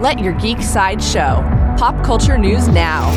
Let your geek side show. Pop culture news now.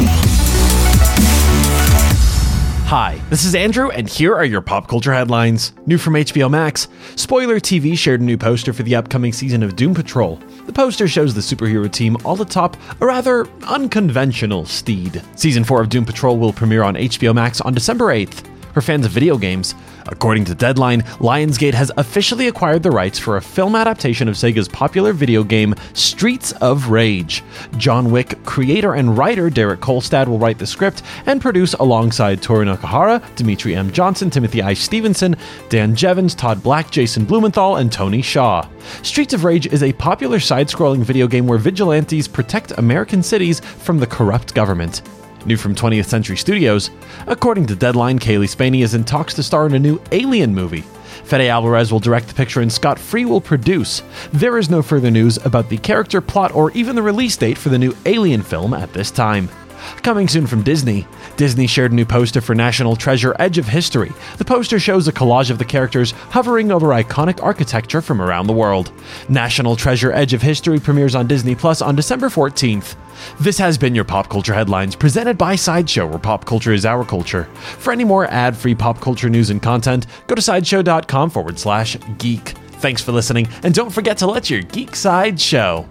Hi, this is Andrew, and here are your pop culture headlines. New from HBO Max Spoiler TV shared a new poster for the upcoming season of Doom Patrol. The poster shows the superhero team all atop a rather unconventional steed. Season 4 of Doom Patrol will premiere on HBO Max on December 8th. For fans of video games, According to Deadline, Lionsgate has officially acquired the rights for a film adaptation of Sega's popular video game Streets of Rage. John Wick creator and writer Derek Kolstad will write the script and produce alongside Toru Nakahara, Dimitri M. Johnson, Timothy I. Stevenson, Dan Jevons, Todd Black, Jason Blumenthal, and Tony Shaw. Streets of Rage is a popular side scrolling video game where vigilantes protect American cities from the corrupt government. New from 20th Century Studios, according to Deadline, Cailee Spaeny is in talks to star in a new Alien movie. Fede Alvarez will direct the picture and Scott Free will produce. There is no further news about the character, plot, or even the release date for the new Alien film at this time. Coming soon from Disney, Disney shared a new poster for National Treasure Edge of History. The poster shows a collage of the characters hovering over iconic architecture from around the world. National Treasure Edge of History premieres on Disney Plus on December 14th. This has been your Pop Culture Headlines presented by Sideshow, where pop culture is our culture. For any more ad free pop culture news and content, go to sideshow.com forward slash geek. Thanks for listening, and don't forget to let your geek side show.